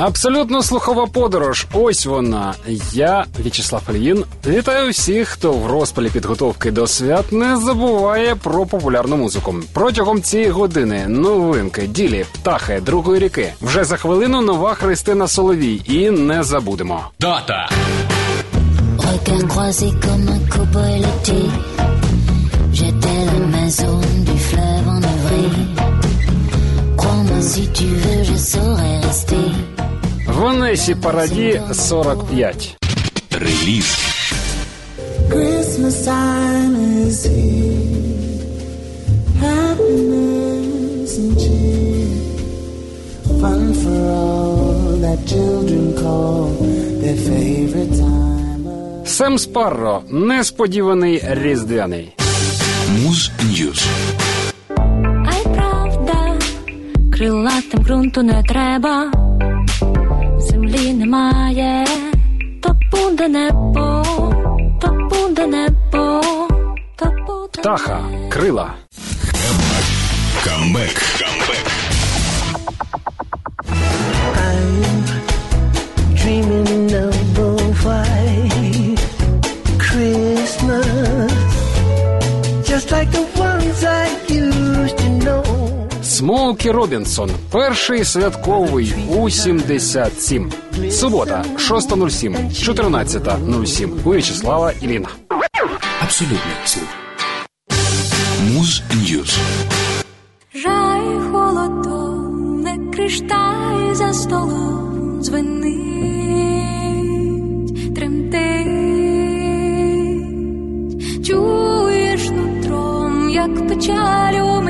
Абсолютно слухова подорож. Ось вона. Я, В'ячеслав Ільїн, вітаю всіх, хто в розпалі підготовки до свят не забуває про популярну музику. Протягом цієї години новинки, ділі, птахи, другої ріки. Вже за хвилину нова Христина Соловій. І не забудемо. Дата! Si tu veux, je saurais rester. В Онесі Параді 45. Реліз. Christmas time is here. Happiness and cheer. Fun for all that children call their favorite time Сем Спарро. Несподіваний різдвяний. Муз News. Ай, правда, крилатим ґрунту не треба. Землі немає, то буде небо, то буде небо, то буде Птаха. Крила. Камбек. Смоукі Робінсон. Перший святковий у 77. Субота, 6.07, 14.07. У В'ячеслава Іліна. Абсолютний слух. Муз Ньюз. Жай холодом, не кришталь за столом дзвенить, тремтить, чуєш нутром, як печаль у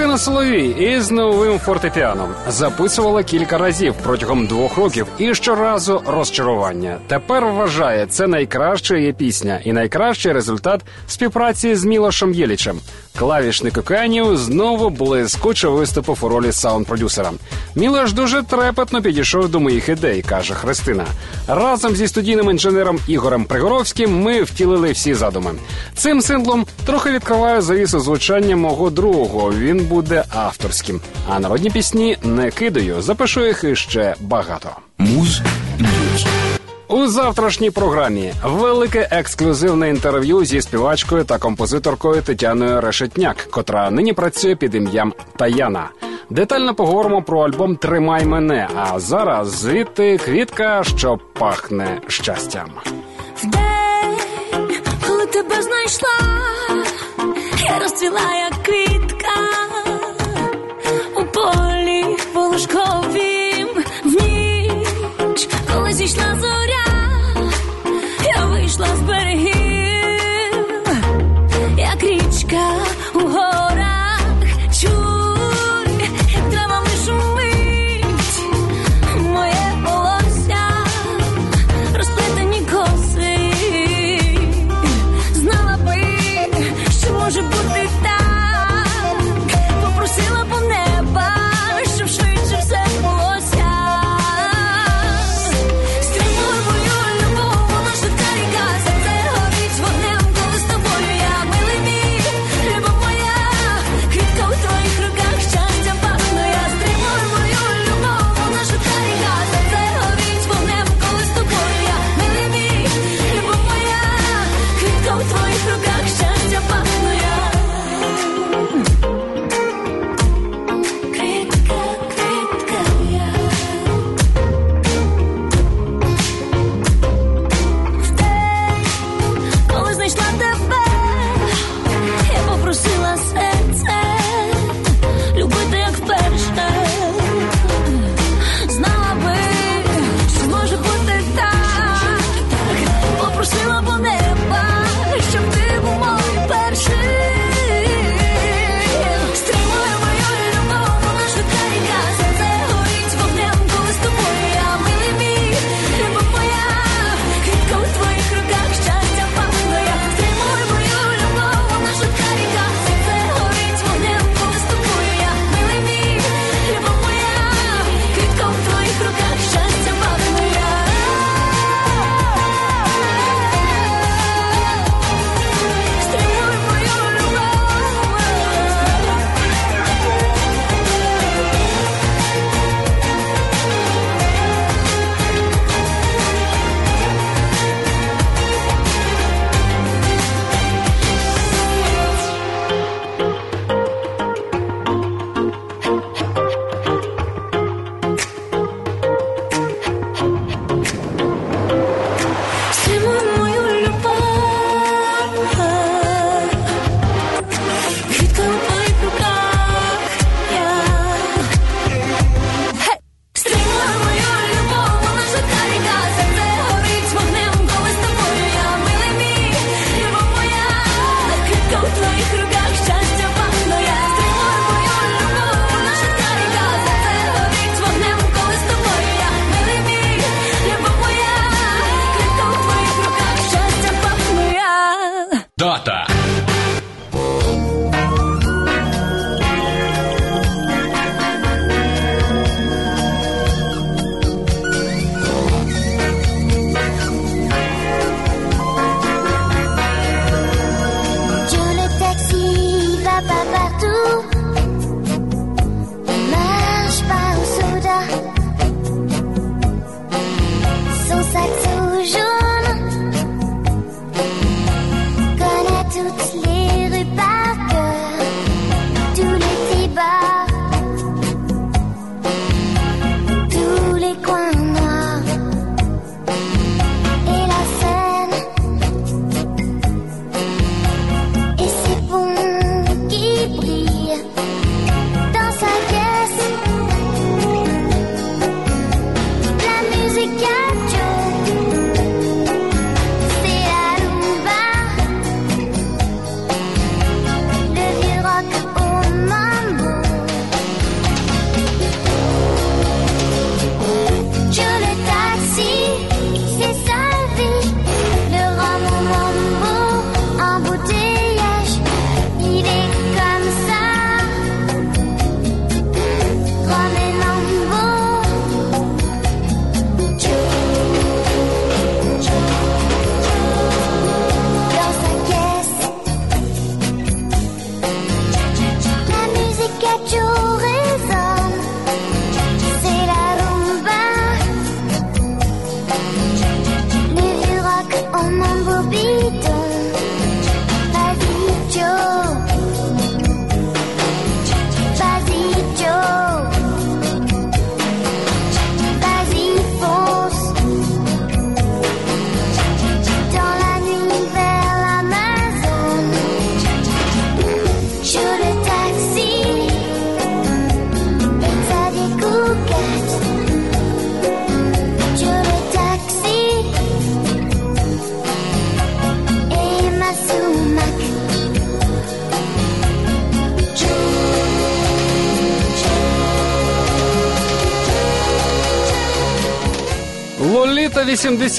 Христина Соловій із новим фортепіаном записувала кілька разів протягом двох років і щоразу розчарування. Тепер вважає це найкраща її пісня і найкращий результат співпраці з Мілошем Єлічем. Клавішник океанів знову блискуче виступив у ролі саунд-продюсера. Мілош дуже трепетно підійшов до моїх ідей, каже Христина. Разом зі студійним інженером Ігорем Пригоровським ми втілили всі задуми. Цим синглом трохи відкриваю завісу звучання мого другого. Він буде авторським. А народні пісні не кидаю. Запишу їх іще багато. Муз. У завтрашній програмі велике ексклюзивне інтерв'ю зі співачкою та композиторкою Тетяною Решетняк, котра нині працює під ім'ям Таяна. Детально поговоримо про альбом Тримай мене. А зараз звідти квітка, що пахне щастям. В день, коли тебе знайшла, я розцвіла, як квітка у полі волошковім в ніч, коли зійшла зоря, я вийшла з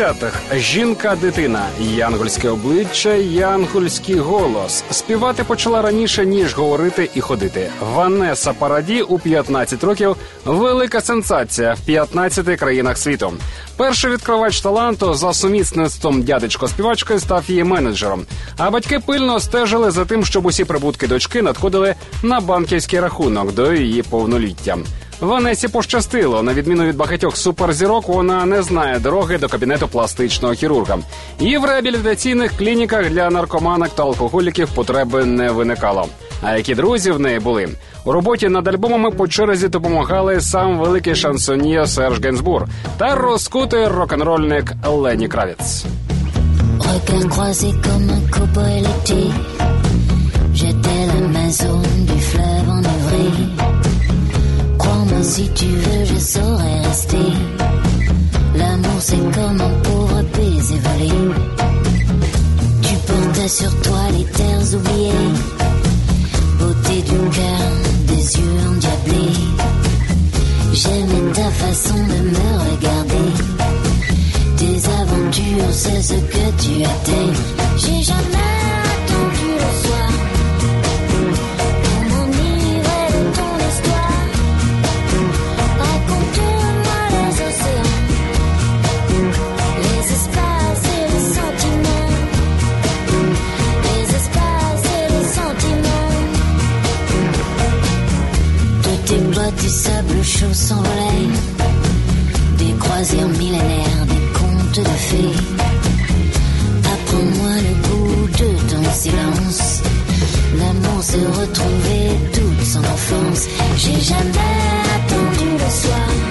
80-х жінка-дитина, янгольське обличчя, янгольський голос. Співати почала раніше ніж говорити і ходити. Ванеса Параді у 15 років велика сенсація в 15 країнах світу. Перший відкривач таланту за сумісництвом дядечко співачки став її менеджером. А батьки пильно стежили за тим, щоб усі прибутки дочки надходили на банківський рахунок до її повноліття. Ванесі пощастило. На відміну від багатьох суперзірок, вона не знає дороги до кабінету пластичного хірурга. І в реабілітаційних клініках для наркоманок та алкоголіків потреби не виникало. А які друзі в неї були у роботі над альбомами по черзі допомагали сам великий шансоньє Серж Генсбур та розкутий рок-н-рольник Лені Кравіц. Regard croisé comme un cow-boy l'été. Si tu veux, je saurais rester. L'amour c'est comme un pauvre baiser volé. Tu portais sur toi les terres oubliées. Beauté du cœur, des yeux endiablés. J'aimais ta façon de me regarder. Tes aventures, c'est ce que tu étais. J'ai jamais du sable chaud s'envolaient des croisières millénaires, des contes de fées. Apprends-moi le goût de ton silence. L'amour se retrouvait toute son enfance. J'ai jamais attendu le soir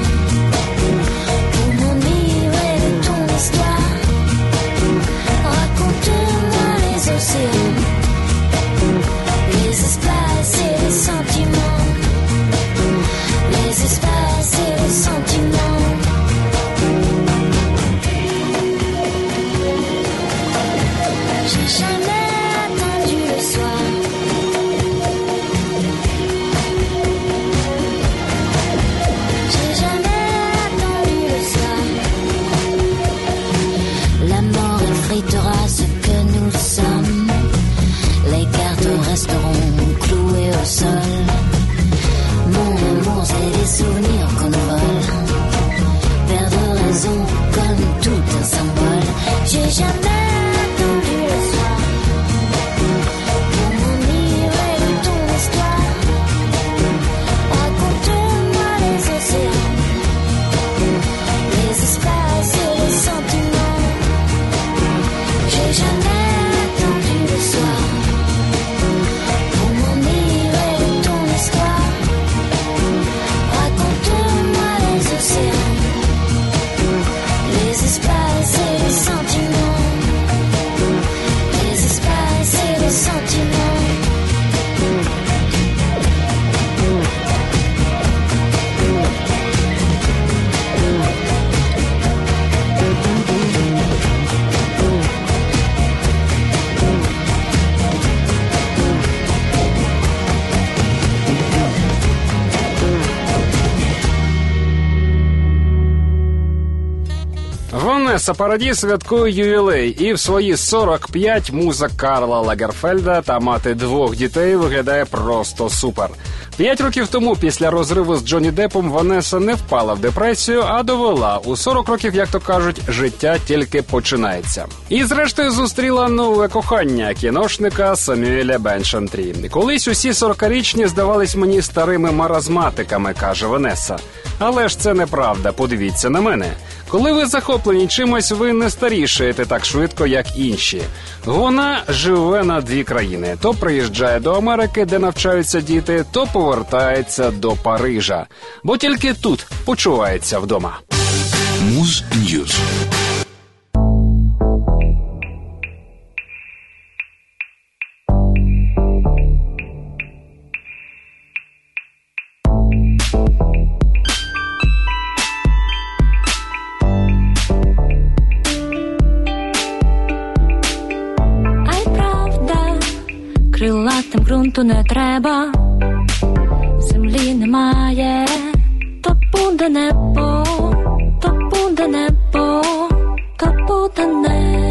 Ванеса Параді святкує ювілей, і в свої 45 муза Карла Лагерфельда та мати двох дітей виглядає просто супер. П'ять років тому, після розриву з Джонні Депом, Ванеса не впала в депресію, а довела у 40 років, як то кажуть, життя тільки починається. І зрештою зустріла нове кохання кіношника Самюеля Беншантрі. Колись усі 40-річні здавались мені старими маразматиками, каже Ванеса. Але ж це неправда. Подивіться на мене. Коли ви захоплені чимось, ви не старішаєте так швидко, як інші. Вона живе на дві країни: то приїжджає до Америки, де навчаються діти, то повертається до Парижа. Бо тільки тут почувається вдома. Муз Ньюз. Ґрунту не треба, землі немає, то буде небо, то буде небо, буде небо.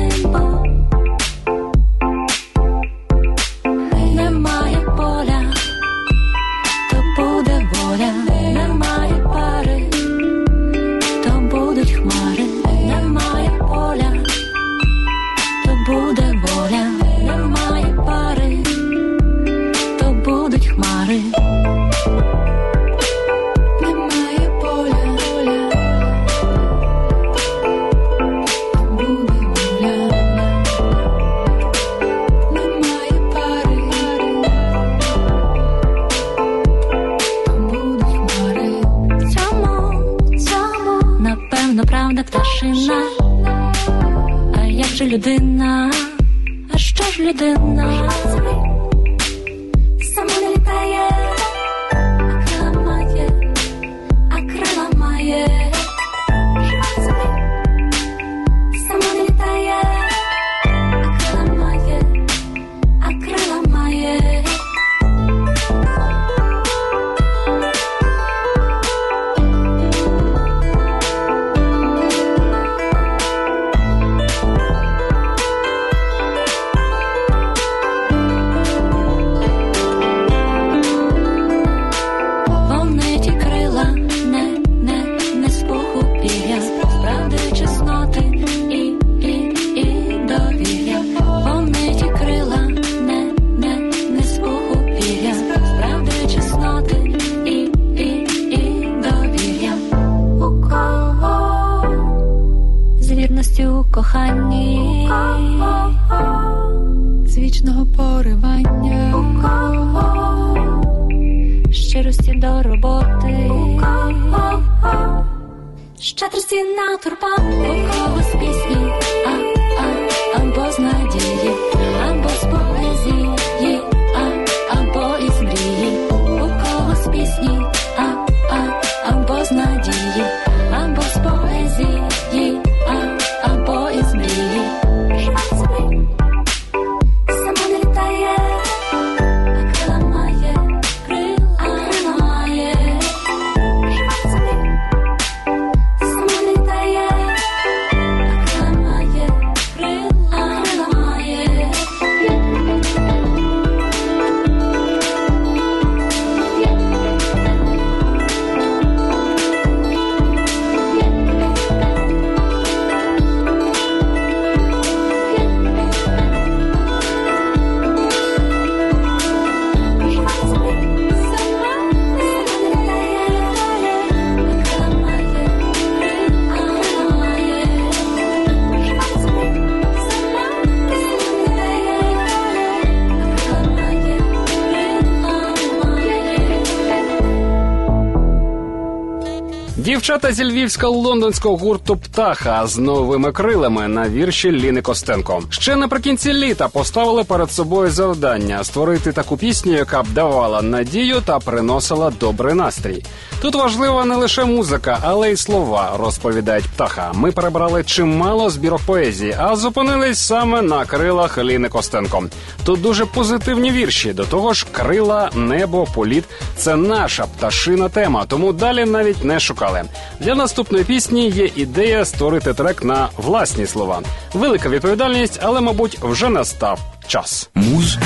Дівчата зі львівсько-лондонського гурту Птаха з новими крилами на вірші Ліни Костенко. Ще наприкінці літа поставили перед собою завдання створити таку пісню, яка б давала надію та приносила добрий настрій. Тут важлива не лише музика, але й слова, розповідають птаха. Ми перебрали чимало збірок поезії, а зупинились саме на крилах Ліни Костенко. Тут дуже позитивні вірші. До того ж, крила, небо, політ це наша пташина тема, тому далі навіть не шукали. Для наступної пісні є ідея створити трек на власні слова. Велика відповідальність, але, мабуть, вже настав час. Муз.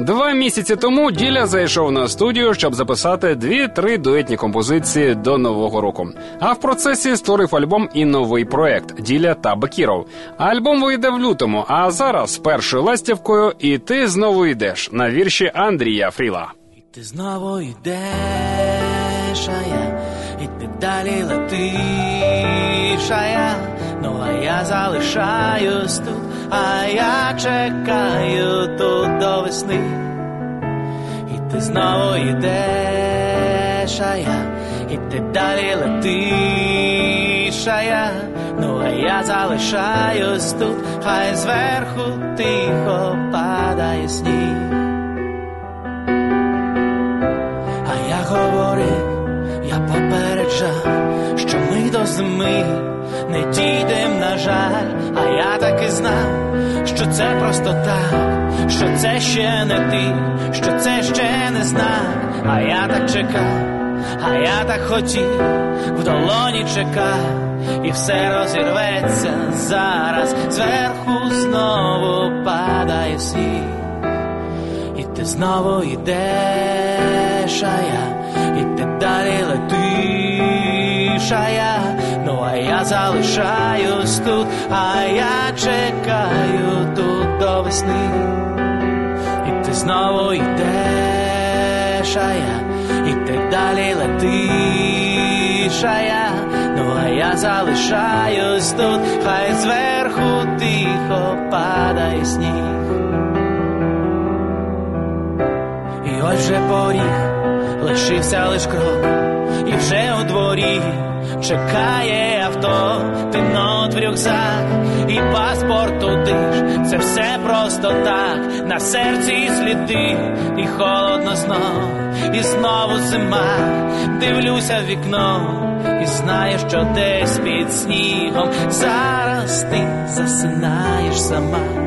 Два місяці тому Діля зайшов на студію, щоб записати дві-три дуетні композиції до нового року. А в процесі створив альбом і новий проект Діля та Бакіров. Альбом вийде в лютому. А зараз першою ластівкою і ти знову йдеш на вірші Андрія Фріла. І ти знову йдеш, я, і ти далі летиш, а я, ну а я залишаюсь тут, а я чекаю тут до весни. І ти знову йдеш, а я, і ти далі летиш, а я, ну а я залишаюсь тут, хай зверху тихо падає сніг. А я говорив, я попереджав, що ми до зими не дійдем, на жаль, а я так і знав, що це просто так, що це ще не ти, що це ще не знак, а я так чекав, а я так хотів, в долоні чекав, і все розірветься зараз. Зверху знову падає сніг, і ти знову йдеш, а я, я, ну а я залишаюсь тут, а я чекаю тут до весни, і ти знову йдеш, а я, і ти далі летиш, а я, ну а я залишаюсь тут, хай зверху тихо падає сніг. І ось вже поріг, лишився лиш крок, і вже у дворі чекає авто, ти нот в рюкзак, і паспорт туди ж. Це все просто так, на серці сліди, і холодно знов, і знову зима. Дивлюся в вікно, і знаю, що десь під снігом зараз ти засинаєш сама.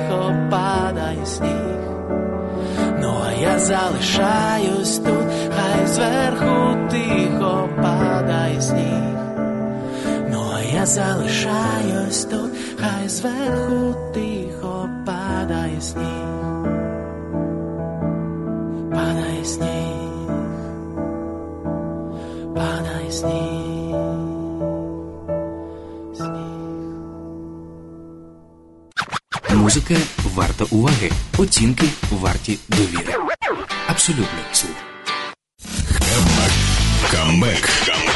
Тихо падає сніг. Ну а я залишаюсь тут, хай зверху тихо падає сніг. Ну а я залишаюсь тут, хай зверху тихо падає сніг. Музика варта уваги, оцінки варті довіри. Абсолютний слух. Камбек. Камбек.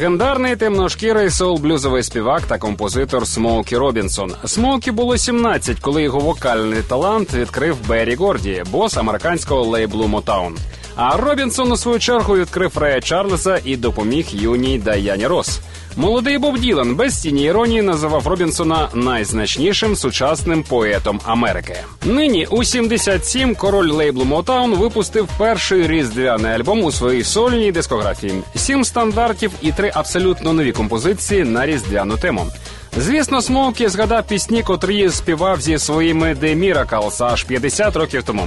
Легендарний темношкірий соул-блюзовий співак та композитор Смоукі Робінсон. Смоукі було 17, коли його вокальний талант відкрив Беррі Горді, бос американського лейблу Motown. А Робінсон у свою чергу відкрив Рея Чарльза і допоміг юній Даяні Росс. Молодий Боб Ділан без тіні іронії називав Робінсона найзначнішим сучасним поетом Америки. Нині у 77 король лейблу Motown випустив перший різдвяний альбом у своїй сольній дискографії. Сім стандартів і три абсолютно нові композиції на різдвяну тему. Звісно, Смоукі згадав пісні, котрі співав зі своїми The Miracles аж 50 років тому.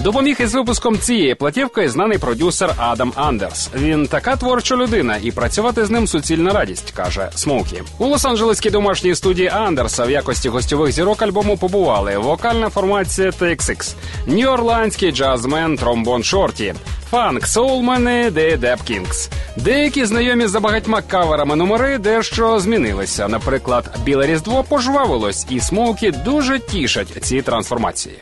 Допоміг із випуском цієї платівки знаний продюсер Адам Андерс. Він така творча людина, і працювати з ним суцільна радість, каже Смоукі. У Лос-Анджелеській домашній студії Андерса в якості гостьових зірок альбому побували вокальна формація TXX, нью-орландський джазмен Trombone Shorty, фанк, соулмени the Dap-Kings. Деякі знайомі за багатьма каверами номери дещо змінилися. Наприклад, біле різдво пожвавилось, і смоукі дуже тішать ці трансформації.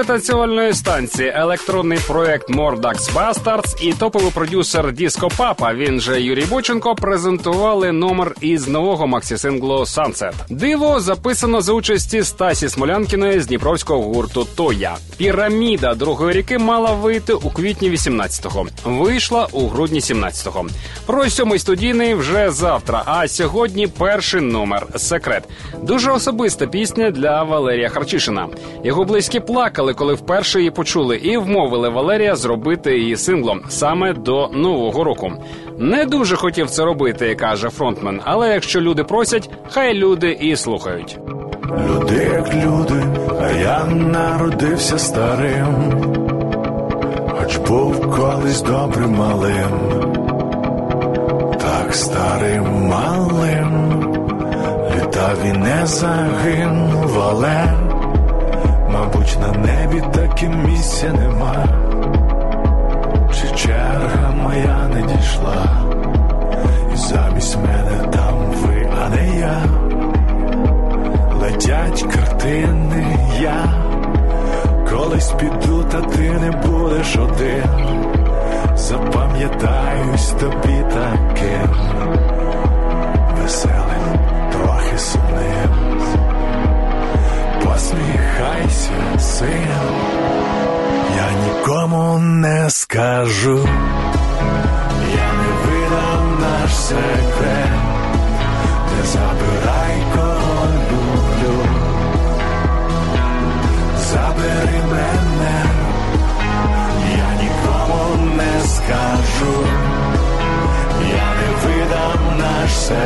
Резиденти танцювальної станції, електронний проект Mordax Bastards і топовий продюсер Діско Папа, він же Юрій Боченко, презентували номер із нового максі-синглу Sunset. Диво записано за участі Стасі Смолянкіної з дніпровського гурту Тоя. Піраміда другої ріки мала вийти у квітні 18-го. Вийшла у грудні 17-го. Про сьомий студійний вже завтра. А сьогодні перший номер секрет. Дуже особиста пісня для Валерія Харчишина. Його близькі плакали, коли вперше її почули, і вмовили Валерія зробити її синглом саме до нового року. Не дуже хотів це робити, каже фронтмен. Але якщо люди просять, хай люди і слухають. Люди як люди, а я народився старим, хоч був колись добрим малим, так старим малим, літав і не загинув, але, мабуть, на небі таким місця нема, чи черга моя не дійшла, і замість мене там ви, а не я. Летять картини, я колись піду, та ти не будеш один. Запам'ятаюсь тобі таким веселим, трохи сумним. Посміхайся, син, я нікому не скажу, я не видам наш секрет. Не забирай, кого люблю, забери мене, скажу, я не видам наш секрет,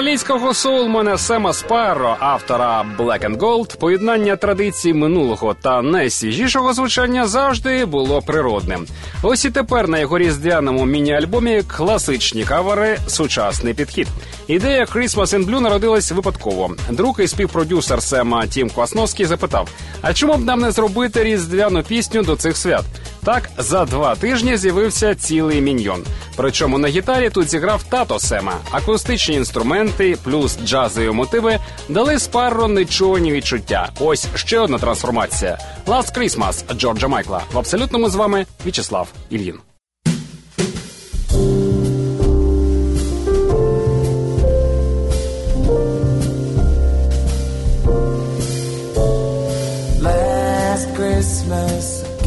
австралійського соулмена Сема Спайро, автора Black and Gold, поєднання традицій минулого та найсвіжішого звучання завжди було природним. Ось і тепер на його різдвяному міні-альбомі класичні кавери, сучасний підхід. Ідея Christmas in Blue народилась випадково. Друг і співпродюсер Сема Тім Квасновський запитав: а чому б нам не зробити різдвяну пісню до цих свят? Так, за два тижні з'явився цілий міньйон. Причому на гітарі тут зіграв тато Сема. Акустичні інструменти плюс джазові мотиви дали Спарро нечувані відчуття. Ось ще одна трансформація. Last Christmas Джорджа Майкла. В абсолютному з вами В'ячеслав Ільїн. Christmas,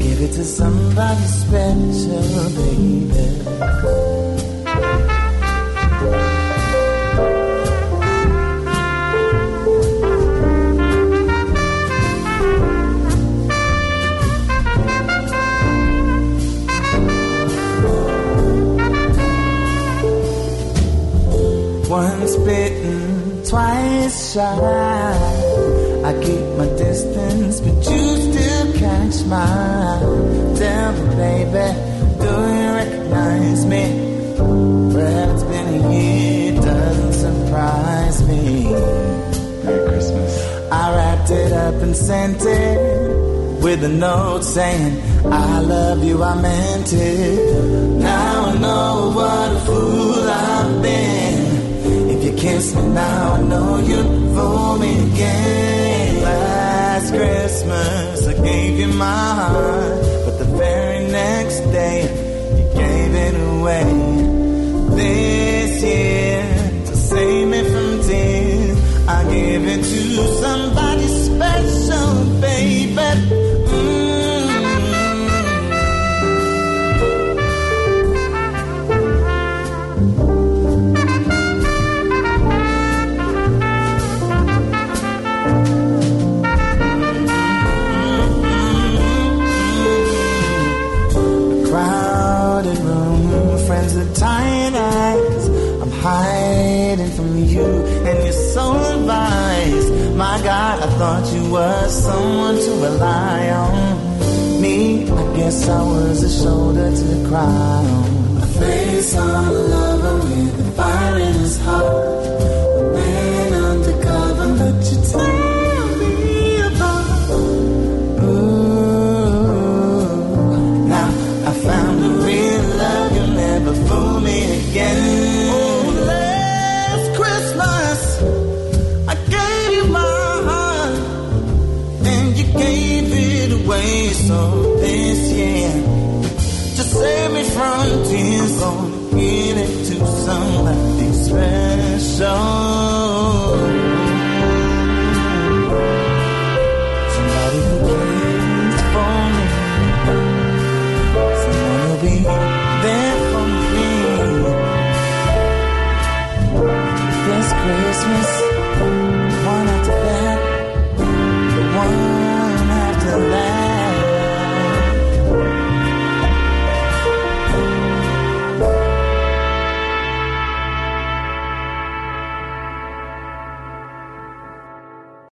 Give it to somebody special, baby. Up and sent it with a note saying, I love you, I meant it. Now I know what a fool I've been. If you kiss me now, I know you'd fool me again. Last Christmas, I gave you my heart, but the very next day, you gave it away. This year, to save me from tears, I give it to somebody tired eyes. I'm hiding from you and your soul advice. My God, I thought you were someone to rely on. Me, I guess I was a shoulder to cry on. A face on a lover with a fire in his heart. So.